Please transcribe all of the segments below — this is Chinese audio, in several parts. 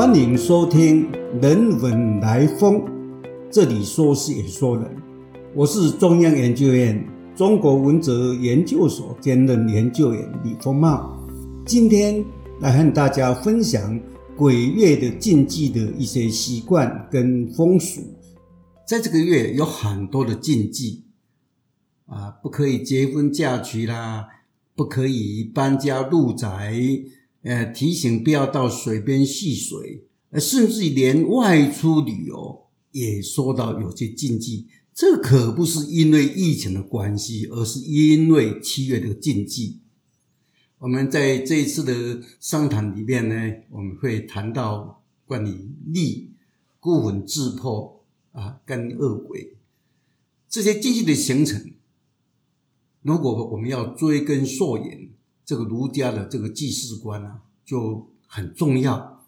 欢迎收听《人文来风》，这里说事也说人。我是中央研究院中国文哲研究所兼任研究员李丰茂，今天来和大家分享鬼月的禁忌的一些习惯跟风俗。在这个月有很多的禁忌啊，不可以结婚嫁娶啦，不可以搬家入宅。呃，提醒不要到水边戏水，呃，甚至连外出旅游也说到有些禁忌。这可不是因为疫情的关系，而是因为七月的禁忌。我们在这一次的商谈里面呢，我们会谈到关于利、孤魂自破啊，跟恶鬼这些禁忌的形成。如果我们要追根溯源。这个儒家的这个祭祀观啊，就很重要。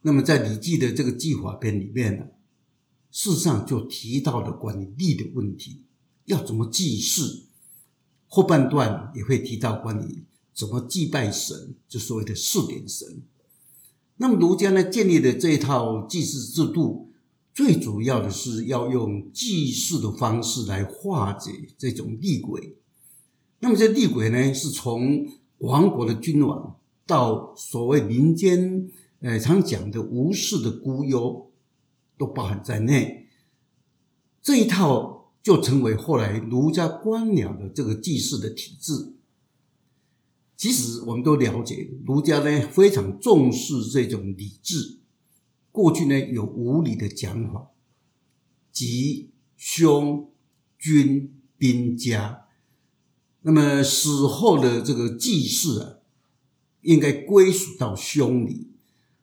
那么在《礼记》的这个祭法篇里面呢，事实上就提到了关于礼的问题，要怎么祭祀。后半段也会提到关于怎么祭拜神，就所谓的四点神。那么儒家呢建立的这一套祭祀制度，最主要的是要用祭祀的方式来化解这种厉鬼。那么这厉鬼呢，是从亡国的君王到所谓民间，呃，常讲的无事的孤忧，都包含在内。这一套就成为后来儒家官僚的这个祭祀的体制。其实我们都了解，儒家呢非常重视这种礼制。过去呢有无礼的讲法，即兄、君、兵家。那么死后的这个祭祀啊，应该归属到兄礼。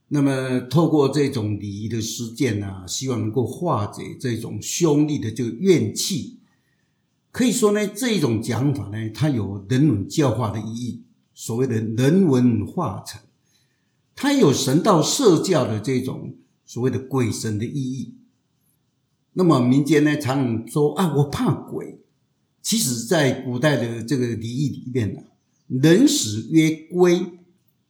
那么透过这种礼仪的实践呢，希望能够化解这种兄弟的这个怨气。可以说呢，这种讲法呢，它有人文教化的意义，所谓的人文化成，它有神道社教的这种所谓的鬼神的意义。那么民间呢，常说啊，我怕鬼。其实，在古代的这个礼仪里面呢，人死曰归，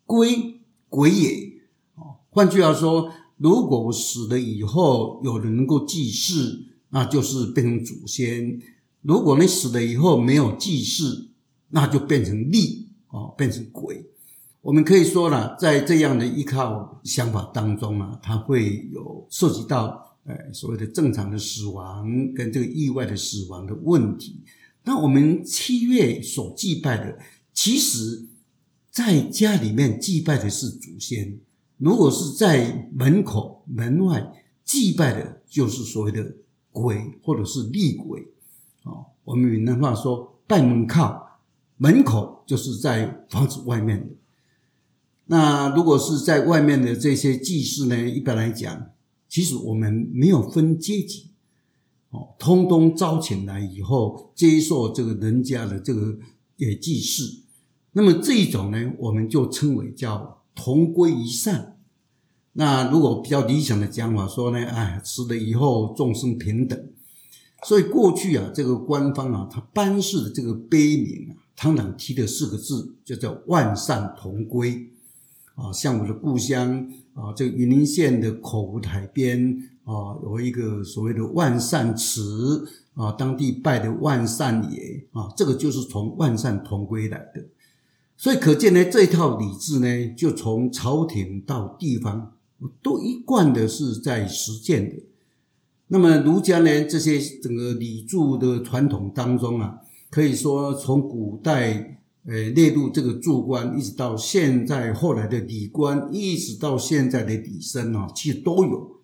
归鬼也。哦，换句话说，如果我死了以后有人能够祭祀，那就是变成祖先；如果你死了以后没有祭祀，那就变成吏，哦，变成鬼。我们可以说呢，在这样的依靠想法当中啊，它会有涉及到，呃，所谓的正常的死亡跟这个意外的死亡的问题。那我们七月所祭拜的，其实在家里面祭拜的是祖先；如果是在门口门外祭拜的，就是所谓的鬼或者是厉鬼。哦，我们闽南话说拜门靠，门口就是在房子外面的。那如果是在外面的这些祭祀呢，一般来讲，其实我们没有分阶级。哦，通通招请来以后，接受这个人家的这个也祭祀，那么这一种呢，我们就称为叫同归于善。那如果比较理想的讲法说呢，哎，死了以后众生平等。所以过去啊，这个官方啊，他颁示的这个碑铭啊，常常提的四个字，就叫万善同归。啊，像我的故乡啊，这个云林县的口湖台边。啊，有一个所谓的万善祠啊，当地拜的万善爷啊，这个就是从万善同归来的。所以可见呢，这套礼制呢，就从朝廷到地方都一贯的是在实践的。那么儒家呢，这些整个礼著的传统当中啊，可以说从古代呃列入这个注官，一直到现在后来的礼官，一直到现在的礼生啊，其实都有。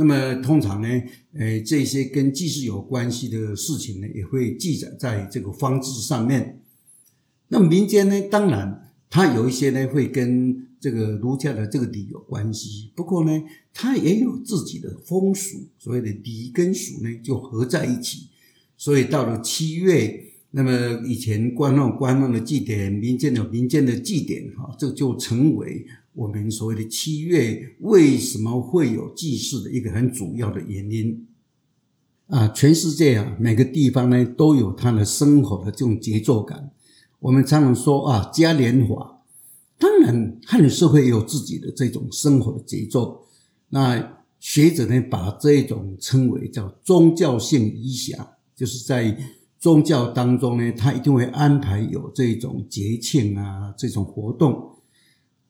那么通常呢，呃，这些跟祭祀有关系的事情呢，也会记载在这个方志上面。那么民间呢，当然它有一些呢，会跟这个儒家的这个礼有关系。不过呢，它也有自己的风俗，所谓的礼跟俗呢，就合在一起。所以到了七月，那么以前官方官方的祭典，民间有民间的祭典，哈，这就成为。我们所谓的七月为什么会有祭祀的一个很主要的原因啊？全世界啊，每个地方呢都有它的生活的这种节奏感。我们常常说啊，嘉年华，当然，汉人社会有自己的这种生活的节奏。那学者呢，把这种称为叫宗教性仪侠，就是在宗教当中呢，他一定会安排有这种节庆啊，这种活动。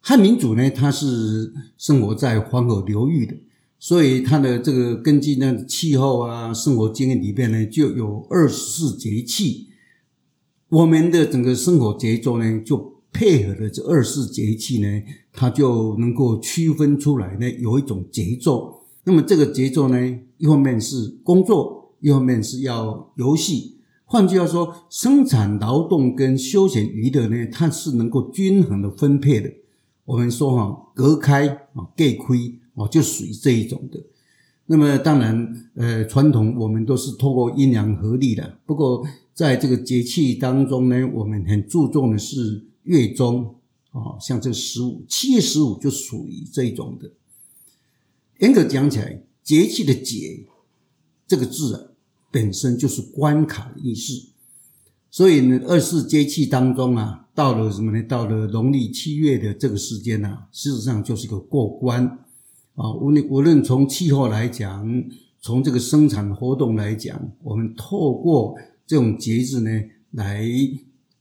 汉民族呢，它是生活在黄河流域的，所以它的这个根据那气候啊，生活经验里边呢，就有二十四节气。我们的整个生活节奏呢，就配合了这二十四节气呢，它就能够区分出来呢，有一种节奏。那么这个节奏呢，一方面是工作，一方面是要游戏。换句话说，生产劳动跟休闲娱乐呢，它是能够均衡的分配的。我们说哈，隔开啊，隔亏啊，就属于这一种的。那么当然，呃，传统我们都是透过阴阳合历的。不过在这个节气当中呢，我们很注重的是月中啊，像这十五，七月十五就属于这一种的。严格讲起来，节气的“节”这个字啊，本身就是关卡的意思。所以呢，二十四节气当中啊，到了什么呢？到了农历七月的这个时间呢，事实上就是一个过关啊。无论无论从气候来讲，从这个生产活动来讲，我们透过这种节日呢，来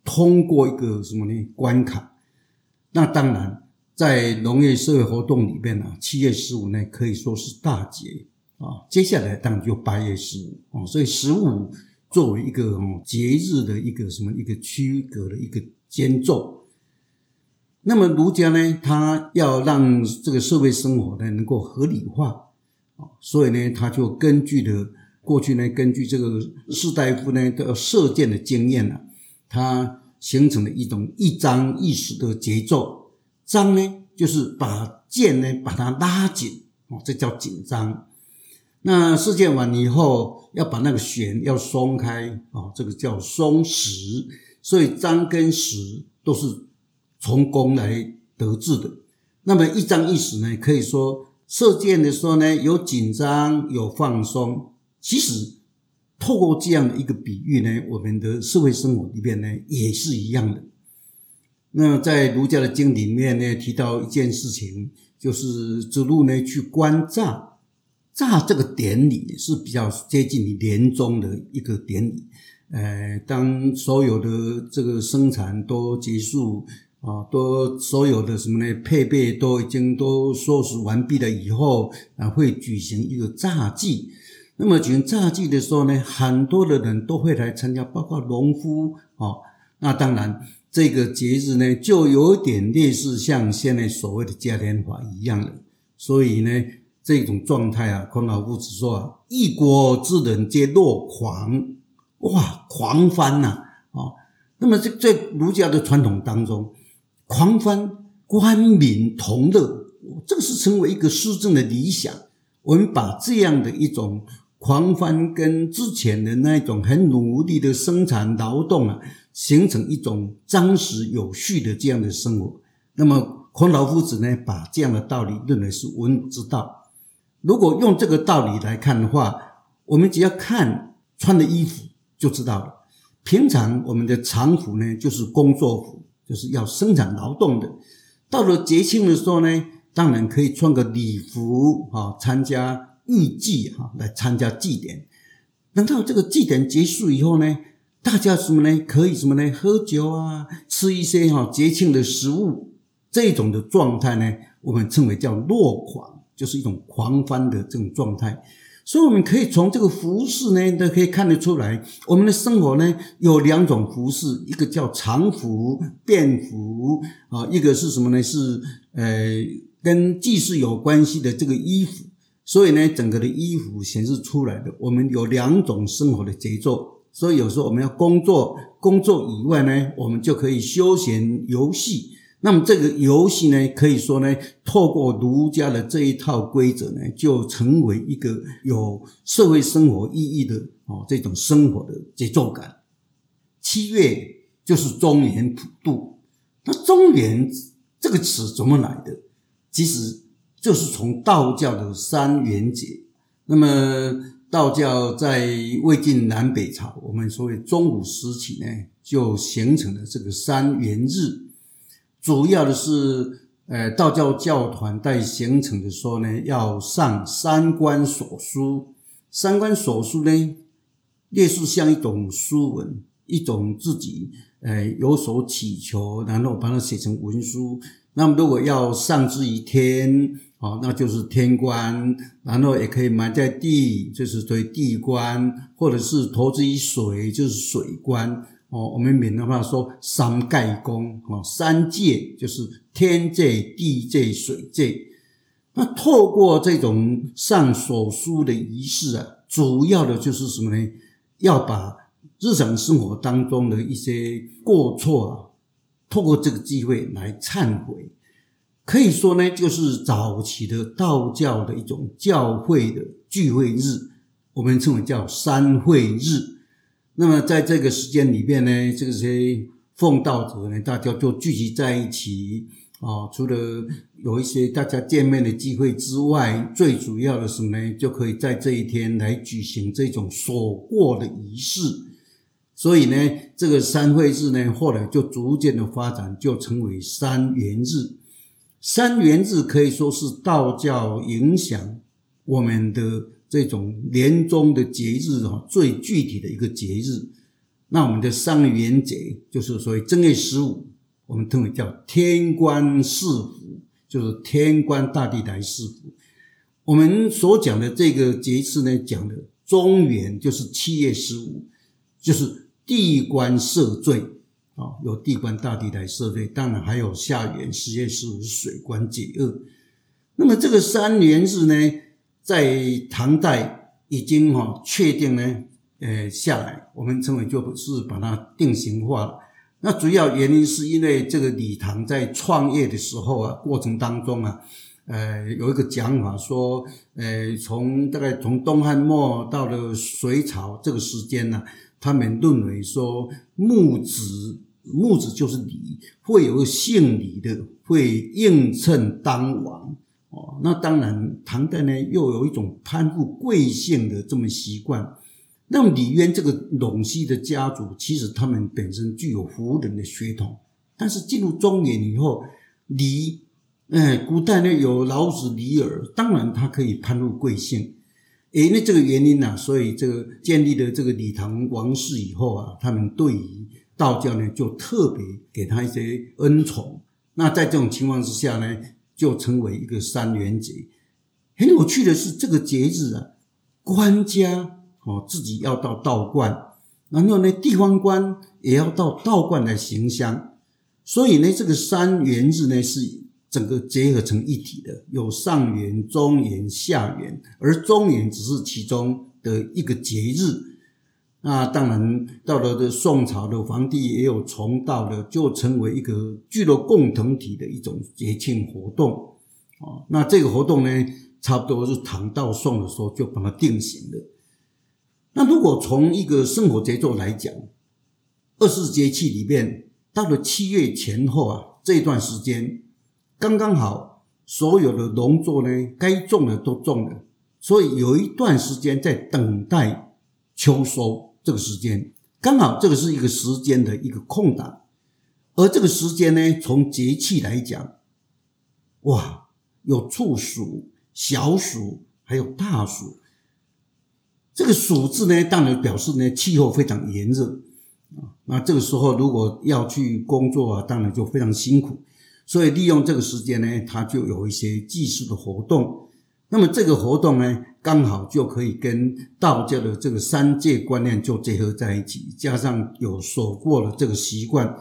通过一个什么呢关卡？那当然，在农业社会活动里边呢，七月十五呢可以说是大节啊。接下来当然就八月十五啊，所以十五。作为一个节日的一个什么一个区隔的一个间奏，那么儒家呢，他要让这个社会生活呢能够合理化啊，所以呢，他就根据的过去呢，根据这个士大夫呢的射箭的经验呢，他形成了一种一张一弛的节奏。张呢，就是把箭呢把它拉紧哦，这叫紧张。那射箭完以后。要把那个弦要松开哦，这个叫松弛，所以张跟弛都是从弓来得知的。那么一张一弛呢，可以说射箭的时候呢，有紧张有放松。其实透过这样的一个比喻呢，我们的社会生活里边呢也是一样的。那在儒家的经里面呢，提到一件事情，就是子路呢去观诈。炸这个典礼是比较接近于年终的一个典礼，呃，当所有的这个生产都结束啊，都所有的什么呢？配备都已经都收拾完毕了以后啊，会举行一个炸祭。那么举行炸祭的时候呢，很多的人都会来参加，包括农夫啊。那当然，这个节日呢，就有点类似像现在所谓的嘉年华一样的，所以呢。这种状态啊，孔老夫子说啊，一国之人皆若狂，哇，狂欢呐啊！那么这在儒家的传统当中，狂欢，官民同乐，这个是成为一个施政的理想。我们把这样的一种狂欢跟之前的那一种很努力的生产劳动啊，形成一种张实有序的这样的生活。那么孔老夫子呢，把这样的道理认为是文之道。如果用这个道理来看的话，我们只要看穿的衣服就知道了。平常我们的常服呢，就是工作服，就是要生产劳动的。到了节庆的时候呢，当然可以穿个礼服啊，参加御祭哈，来参加祭典。等到这个祭典结束以后呢，大家什么呢？可以什么呢？喝酒啊，吃一些哈节庆的食物，这种的状态呢，我们称为叫落狂。就是一种狂欢的这种状态，所以我们可以从这个服饰呢，都可以看得出来，我们的生活呢有两种服饰，一个叫常服、便服啊，一个是什么呢？是呃跟祭祀有关系的这个衣服。所以呢，整个的衣服显示出来的，我们有两种生活的节奏。所以有时候我们要工作，工作以外呢，我们就可以休闲游戏。那么这个游戏呢，可以说呢，透过儒家的这一套规则呢，就成为一个有社会生活意义的哦，这种生活的节奏感。七月就是中元普渡，那中元这个词怎么来的？其实就是从道教的三元节。那么道教在魏晋南北朝，我们所谓中古时期呢，就形成了这个三元日。主要的是，呃，道教教团在形成的时候呢，要上三观所书。三观所书呢，类似像一种书文，一种自己呃有所祈求，然后把它写成文书。那么如果要上之于天，哦，那就是天官；然后也可以埋在地，就是对地官，或者是投之于水，就是水官。哦，我们闽南话说三盖公，哦，三界就是天界、地界、水界。那透过这种上所书的仪式啊，主要的就是什么呢？要把日常生活当中的一些过错啊，透过这个机会来忏悔。可以说呢，就是早期的道教的一种教会的聚会日，我们称为叫三会日。那么在这个时间里面呢，这些奉道者呢，大家就聚集在一起啊。除了有一些大家见面的机会之外，最主要的是呢，就可以在这一天来举行这种所过的仪式。所以呢，这个三会日呢，后来就逐渐的发展，就成为三元日。三元日可以说是道教影响我们的这种年终的节日啊，最具体的一个节日。那我们的三元节就是所谓正月十五，我们称为叫天官赐福，就是天官大帝来赐福。我们所讲的这个节次呢，讲的中元就是七月十五，就是地官赦罪。啊，有地官大帝来赦罪，当然还有下元十月十五是水官解厄。那么这个三元日呢，在唐代已经哈确定呢，呃下来，我们称为就是把它定型化了。那主要原因是因为这个李唐在创业的时候啊，过程当中啊，呃有一个讲法说，呃从大概从东汉末到了隋朝这个时间呢，他们认为说木子。木子就是李，会有个姓李的，会应称当王哦。那当然，唐代呢又有一种攀附贵姓的这么习惯。那么李渊这个陇西的家族，其实他们本身具有胡人的血统，但是进入中原以后，李，哎，古代呢有老子、李耳，当然他可以攀附贵姓。因为这个原因呢，所以这个建立了这个李唐王室以后啊，他们对于道教呢，就特别给他一些恩宠。那在这种情况之下呢，就成为一个三元节。很有趣的是，这个节日啊，官家哦自己要到道观，然后呢，地方官也要到道观来行香。所以呢，这个三元日呢，是整个结合成一体的，有上元、中元、下元，而中元只是其中的一个节日。那当然，到了这宋朝的皇帝也有重道的，就成为一个具有共同体的一种节庆活动。哦，那这个活动呢，差不多是唐到宋的时候就把它定型了。那如果从一个生活节奏来讲，二十四节气里面，到了七月前后啊，这段时间刚刚好，所有的农作呢，该种的都种了，所以有一段时间在等待秋收。这个时间刚好，这个是一个时间的一个空档，而这个时间呢，从节气来讲，哇，有处暑、小暑，还有大暑。这个暑字呢，当然表示呢气候非常炎热啊。那这个时候如果要去工作啊，当然就非常辛苦。所以利用这个时间呢，它就有一些祭祀的活动。那么这个活动呢？刚好就可以跟道教的这个三界观念就结合在一起，加上有守过的这个习惯，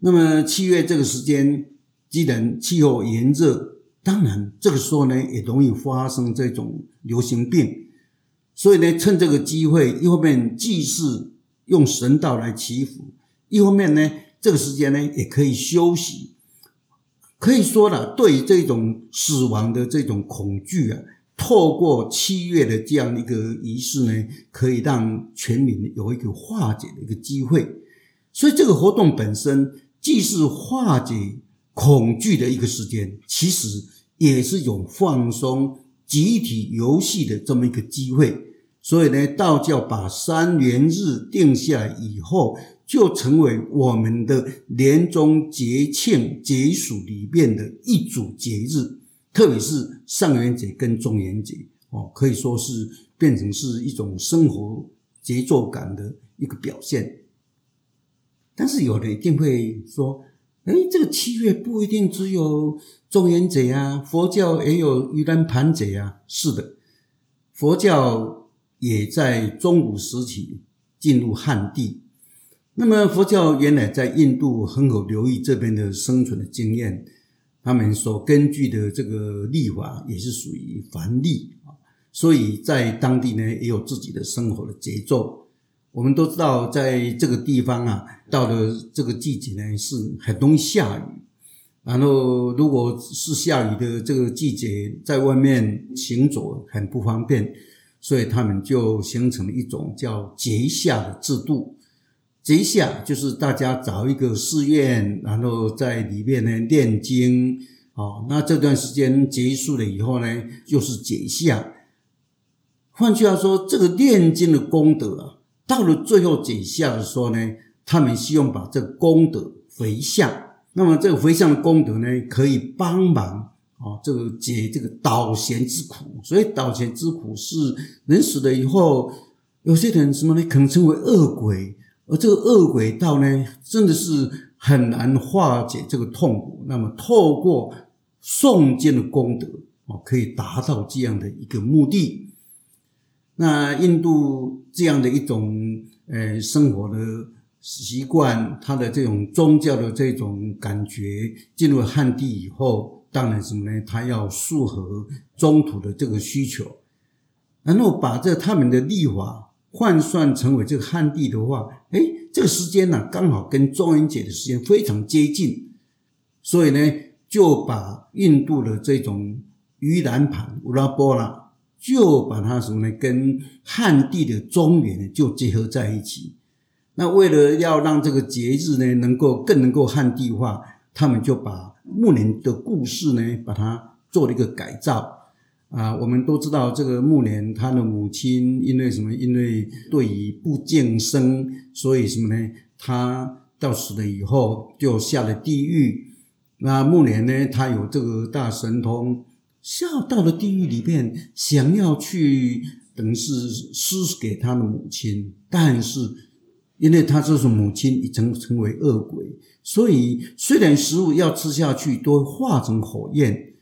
那么七月这个时间，既然气候炎热，当然这个时候呢也容易发生这种流行病，所以呢趁这个机会，一方面祭祀用神道来祈福，一方面呢这个时间呢也可以休息，可以说了，对这种死亡的这种恐惧啊。透过七月的这样一个仪式呢，可以让全民有一个化解的一个机会。所以这个活动本身既是化解恐惧的一个时间，其实也是一种放松集体游戏的这么一个机会。所以呢，道教把三元日定下来以后，就成为我们的年终节庆节俗里面的一组节日，特别是上元节跟中元节哦，可以说是变成是一种生活节奏感的一个表现。但是有的一定会说，哎，这个七月不一定只有中元节啊，佛教也有盂兰盘节啊。是的，佛教也在中古时期进入汉地。那么佛教原来在印度恒河流域这边的生存的经验，他们所根据的这个历法也是属于梵历啊，所以在当地呢也有自己的生活的节奏。我们都知道，在这个地方啊，到了这个季节呢是很容易下雨，然后如果是下雨的这个季节，在外面行走很不方便，所以他们就形成了一种叫节下的制度。节下就是大家找一个寺院，然后在里面呢念经，哦，那这段时间结束了以后呢，就是解下。换句话说，这个念经的功德啊，到了最后解下的时候呢，他们希望把这个功德回向。那么这个回向的功德呢，可以帮忙啊，这个解这个倒闲之苦。所以倒闲之苦是人死了以后，有些人什么呢，可能成为恶鬼。而这个恶鬼道呢，真的是很难化解这个痛苦。那么，透过诵经的功德哦，可以达到这样的一个目的。那印度这样的一种呃生活的习惯，它的这种宗教的这种感觉，进入汉地以后，当然什么呢？它要符合中土的这个需求，然后把这他们的历法。换算成为这个汉地的话，哎，这个时间呢刚好跟中元节的时间非常接近，所以呢就把印度的这种盂兰盘乌拉波拉，就把它什么呢跟汉地的中元就结合在一起。那为了要让这个节日呢能够更能够汉地化，他们就把木莲的故事呢把它做了一个改造。啊，我们都知道这个暮年，他的母亲因为什么？因为对于不敬生，所以什么呢？他到死了以后就下了地狱。那暮年呢，他有这个大神通，下到了地狱里面，想要去等于是施给他的母亲，但是因为他这是母亲已经成为恶鬼，所以虽然食物要吃下去，都化成火焰，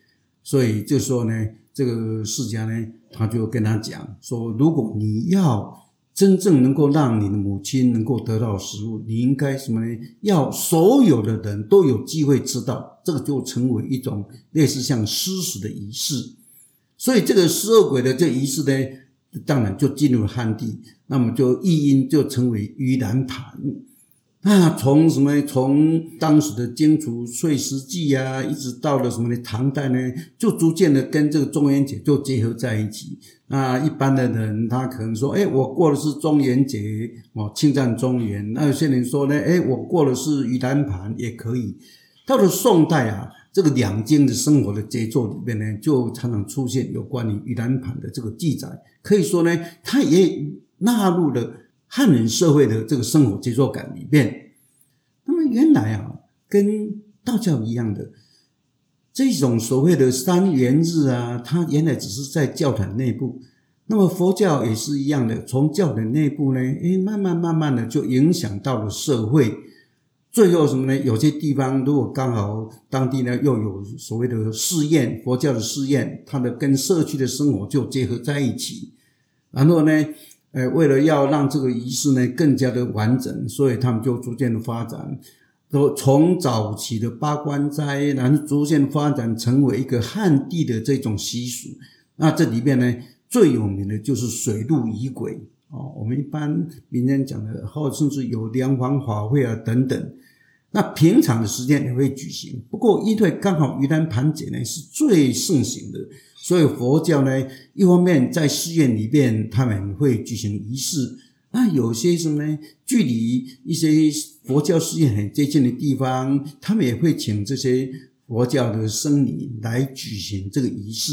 所以这时候呢。这个释迦呢，他就跟他讲说：如果你要真正能够让你的母亲能够得到食物，你应该什么呢？要所有的人都有机会知道，这个就成为一种类似像施食的仪式。所以这个施恶鬼的这仪式呢，当然就进入了汉地，那么就译音就成为盂兰盘。那从什么？从当时的荆楚岁时记啊，一直到了什么呢？唐代呢，就逐渐的跟这个中元节就结合在一起。那一般的人他可能说，哎，我过的是中元节，哦，庆赞中元。那有些人说呢，哎，我过的是盂兰盘也可以。到了宋代啊，这个两京的生活的节奏里面呢，就常常出现有关于盂兰盘的这个记载。可以说呢，它也纳入了。汉人社会的这个生活节奏感里面，那么原来啊，跟道教一样的这种所谓的三元日啊，它原来只是在教团内部。那么佛教也是一样的，从教团内部呢，诶，慢慢慢慢的就影响到了社会。最后什么呢？有些地方如果刚好当地呢又有所谓的试验，佛教的试验，它的跟社区的生活就结合在一起，然后呢。呃，为了要让这个仪式呢更加的完整，所以他们就逐渐的发展，都从早期的八关斋，然后逐渐发展成为一个汉地的这种习俗。那这里面呢，最有名的就是水陆仪轨哦，我们一般民间讲的，或甚至有梁皇法会啊等等。那平常的时间也会举行，不过因为刚好盂兰盘节呢是最盛行的。所以佛教呢，一方面在寺院里边他们会举行仪式，那有些什么呢？距离一些佛教寺院很接近的地方，他们也会请这些佛教的僧侣来举行这个仪式。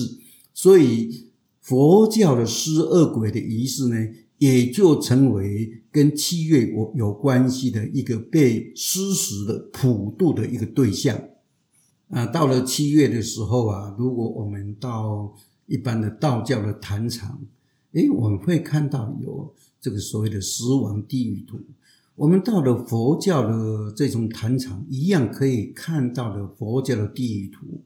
所以佛教的施恶鬼的仪式呢，也就成为跟七月有有关系的一个被施食的普渡的一个对象。啊，到了七月的时候啊，如果我们到一般的道教的坛场，诶，我们会看到有这个所谓的十王地狱图。我们到了佛教的这种坛场，一样可以看到的佛教的地狱图。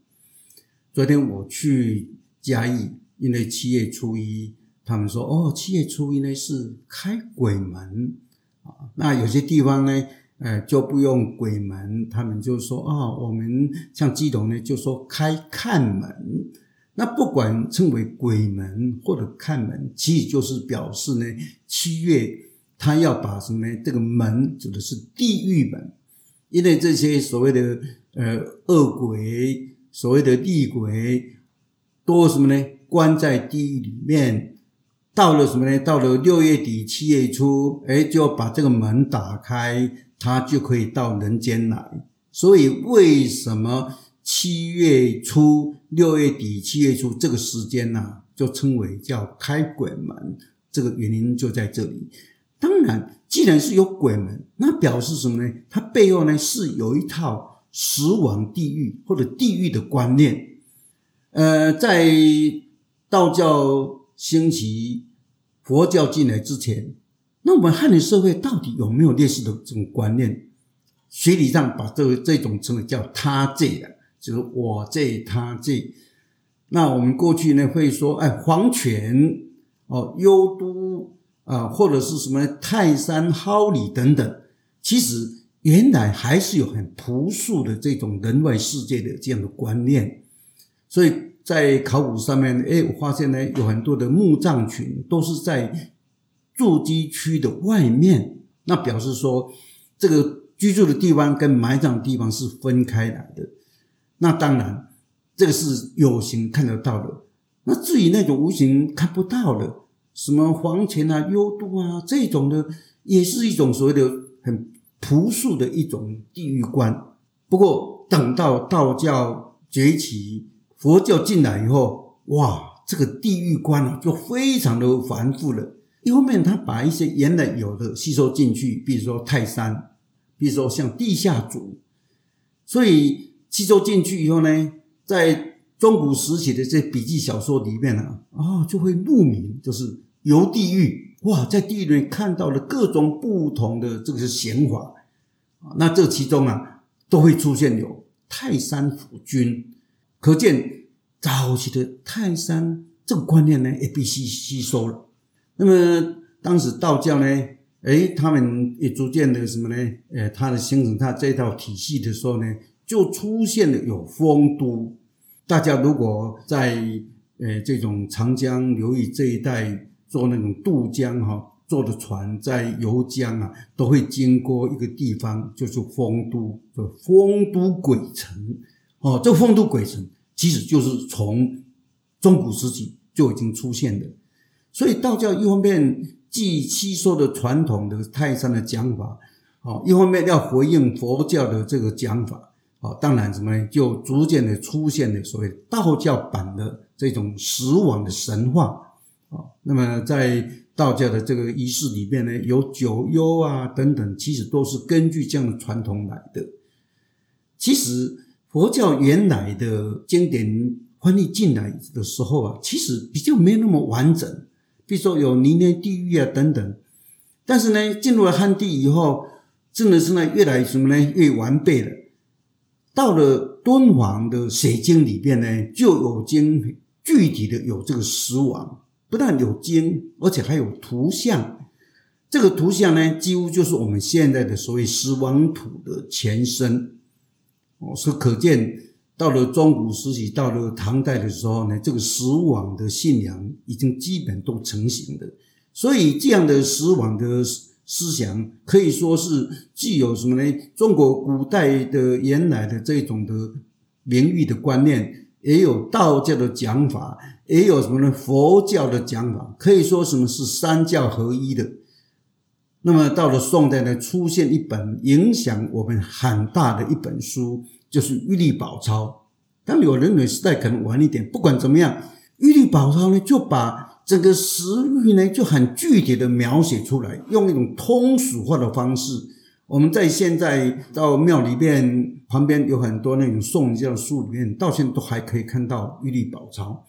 昨天我去嘉义，因为七月初一，他们说哦，七月初一呢是开鬼门啊。那有些地方呢，呃，就不用鬼门，他们就说啊，我们像基隆呢，就说开看门。那不管称为鬼门或者看门，其实就是表示呢，七月。他要把什么呢？这个门指的是地狱门，因为这些所谓的呃恶鬼、所谓的厉鬼，都什么呢？关在地狱里面。到了什么呢？到了六月底、七月初，哎，就把这个门打开，他就可以到人间来。所以，为什么七月初、六月底、七月初这个时间呢，就称为叫开鬼门？这个原因就在这里。当然，既然是有鬼门，那表示什么呢？它背后呢是有一套死亡地狱或者地狱的观念。呃，在道教兴起、佛教进来之前，那我们汉人社会到底有没有类似的这种观念？学理上把这这种称为叫他罪的，就是我罪他罪。那我们过去呢会说，哎，黄泉哦，幽都。啊，或者是什么泰山蒿里等等，其实原来还是有很朴素的这种人外世界的这样的观念，所以在考古上面，哎，我发现呢，有很多的墓葬群都是在筑基区的外面，那表示说这个居住的地方跟埋葬地方是分开来的。那当然，这个是有形看得到的，那至于那种无形看不到的。什么黄泉啊、幽都啊，这种的也是一种所谓的很朴素的一种地狱观。不过等到道教崛起、佛教进来以后，哇，这个地狱观啊就非常的繁复了。一方面，他把一些原来有的吸收进去，比如说泰山，比如说像地下族，所以吸收进去以后呢，在中古时期的这笔记小说里面呢，啊，就会入名，就是。游地狱哇，在地狱里面看到了各种不同的这个是显法，那这其中啊都会出现有泰山府君，可见早期的泰山这个观念呢也被吸吸收了。那么当时道教呢，哎，他们也逐渐的什么呢？呃，他的形成他这套体系的时候呢，就出现了有丰都。大家如果在呃这种长江流域这一带。坐那种渡江哈，坐的船在游江啊，都会经过一个地方，就是丰都，就丰都鬼城。哦，这个丰都鬼城其实就是从中古时期就已经出现的。所以道教一方面既吸收的传统的泰山的讲法，哦，一方面要回应佛教的这个讲法，哦，当然什么呢？就逐渐的出现了所谓道教版的这种死亡的神话。啊，那么在道教的这个仪式里面呢，有九幽啊等等，其实都是根据这样的传统来的。其实佛教原来的经典翻译进来的时候啊，其实比较没有那么完整，比如说有泥涅地狱啊等等。但是呢，进入了汉地以后，真的是呢越来什么呢越完备了。到了敦煌的写经里边呢，就有经具体的有这个石王。不但有经，而且还有图像。这个图像呢，几乎就是我们现在的所谓石王土的前身。哦，所可见，到了中古时期，到了唐代的时候呢，这个石网的信仰已经基本都成型的。所以，这样的石网的思想，可以说是具有什么呢？中国古代的原来的这种的名誉的观念。也有道教的讲法，也有什么呢？佛教的讲法，可以说什么是三教合一的。那么到了宋代呢，出现一本影响我们很大的一本书，就是《玉历宝钞》。当有人认为时代可能晚一点，不管怎么样，《玉历宝钞》呢就把整个时域呢就很具体的描写出来，用一种通俗化的方式。我们在现在到庙里面旁边有很多那种宋教书里面，到现在都还可以看到玉历宝钞。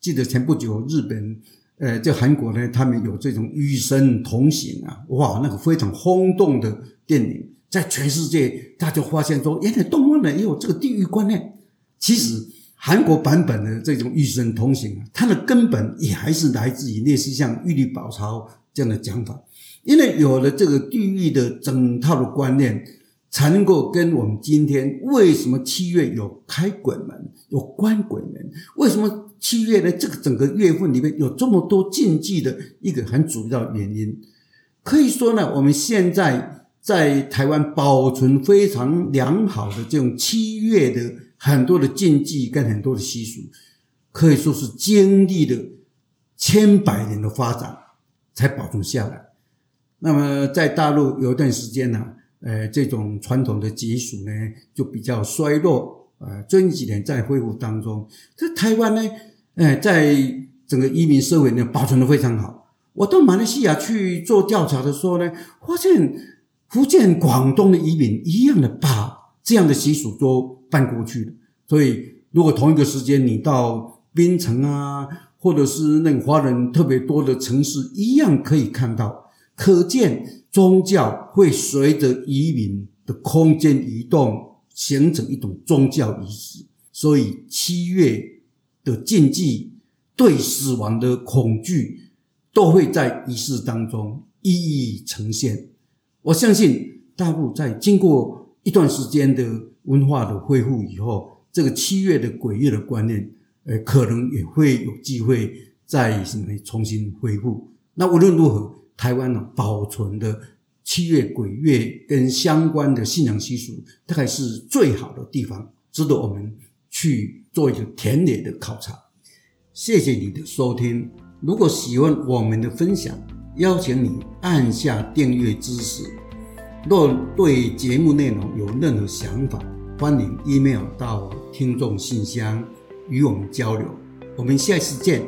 记得前不久日本，呃，在韩国呢，他们有这种与神同行啊，哇，那个非常轰动的电影，在全世界大家发现说，原来动漫呢也有这个地域观念。其实韩国版本的这种与神同行啊，它的根本也还是来自于类似像玉历宝钞这样的讲法。因为有了这个地域的整套的观念，才能够跟我们今天为什么七月有开鬼门、有关鬼门，为什么七月呢？这个整个月份里面有这么多禁忌的一个很主要的原因，可以说呢，我们现在在台湾保存非常良好的这种七月的很多的禁忌跟很多的习俗，可以说是经历了千百年的发展才保存下来。那么在大陆有一段时间呢，呃，这种传统的习俗呢就比较衰落，呃，最近几年在恢复当中。在台湾呢，哎，在整个移民社会呢保存的非常好。我到马来西亚去做调查的时候呢，发现福建、广东的移民一样的把这样的习俗都搬过去了。所以，如果同一个时间你到槟城啊，或者是那个华人特别多的城市，一样可以看到。可见，宗教会随着移民的空间移动，形成一种宗教仪式。所以，七月的禁忌、对死亡的恐惧，都会在仪式当中一一呈现。我相信，大陆在经过一段时间的文化的恢复以后，这个七月的鬼月的观念，呃，可能也会有机会再什么重新恢复。那无论如何。台湾呢，保存的七月鬼月跟相关的信仰习俗，大概是最好的地方，值得我们去做一个田野的考察。谢谢你的收听，如果喜欢我们的分享，邀请你按下订阅支持。若对节目内容有任何想法，欢迎 email 到听众信箱与我们交流。我们下次见。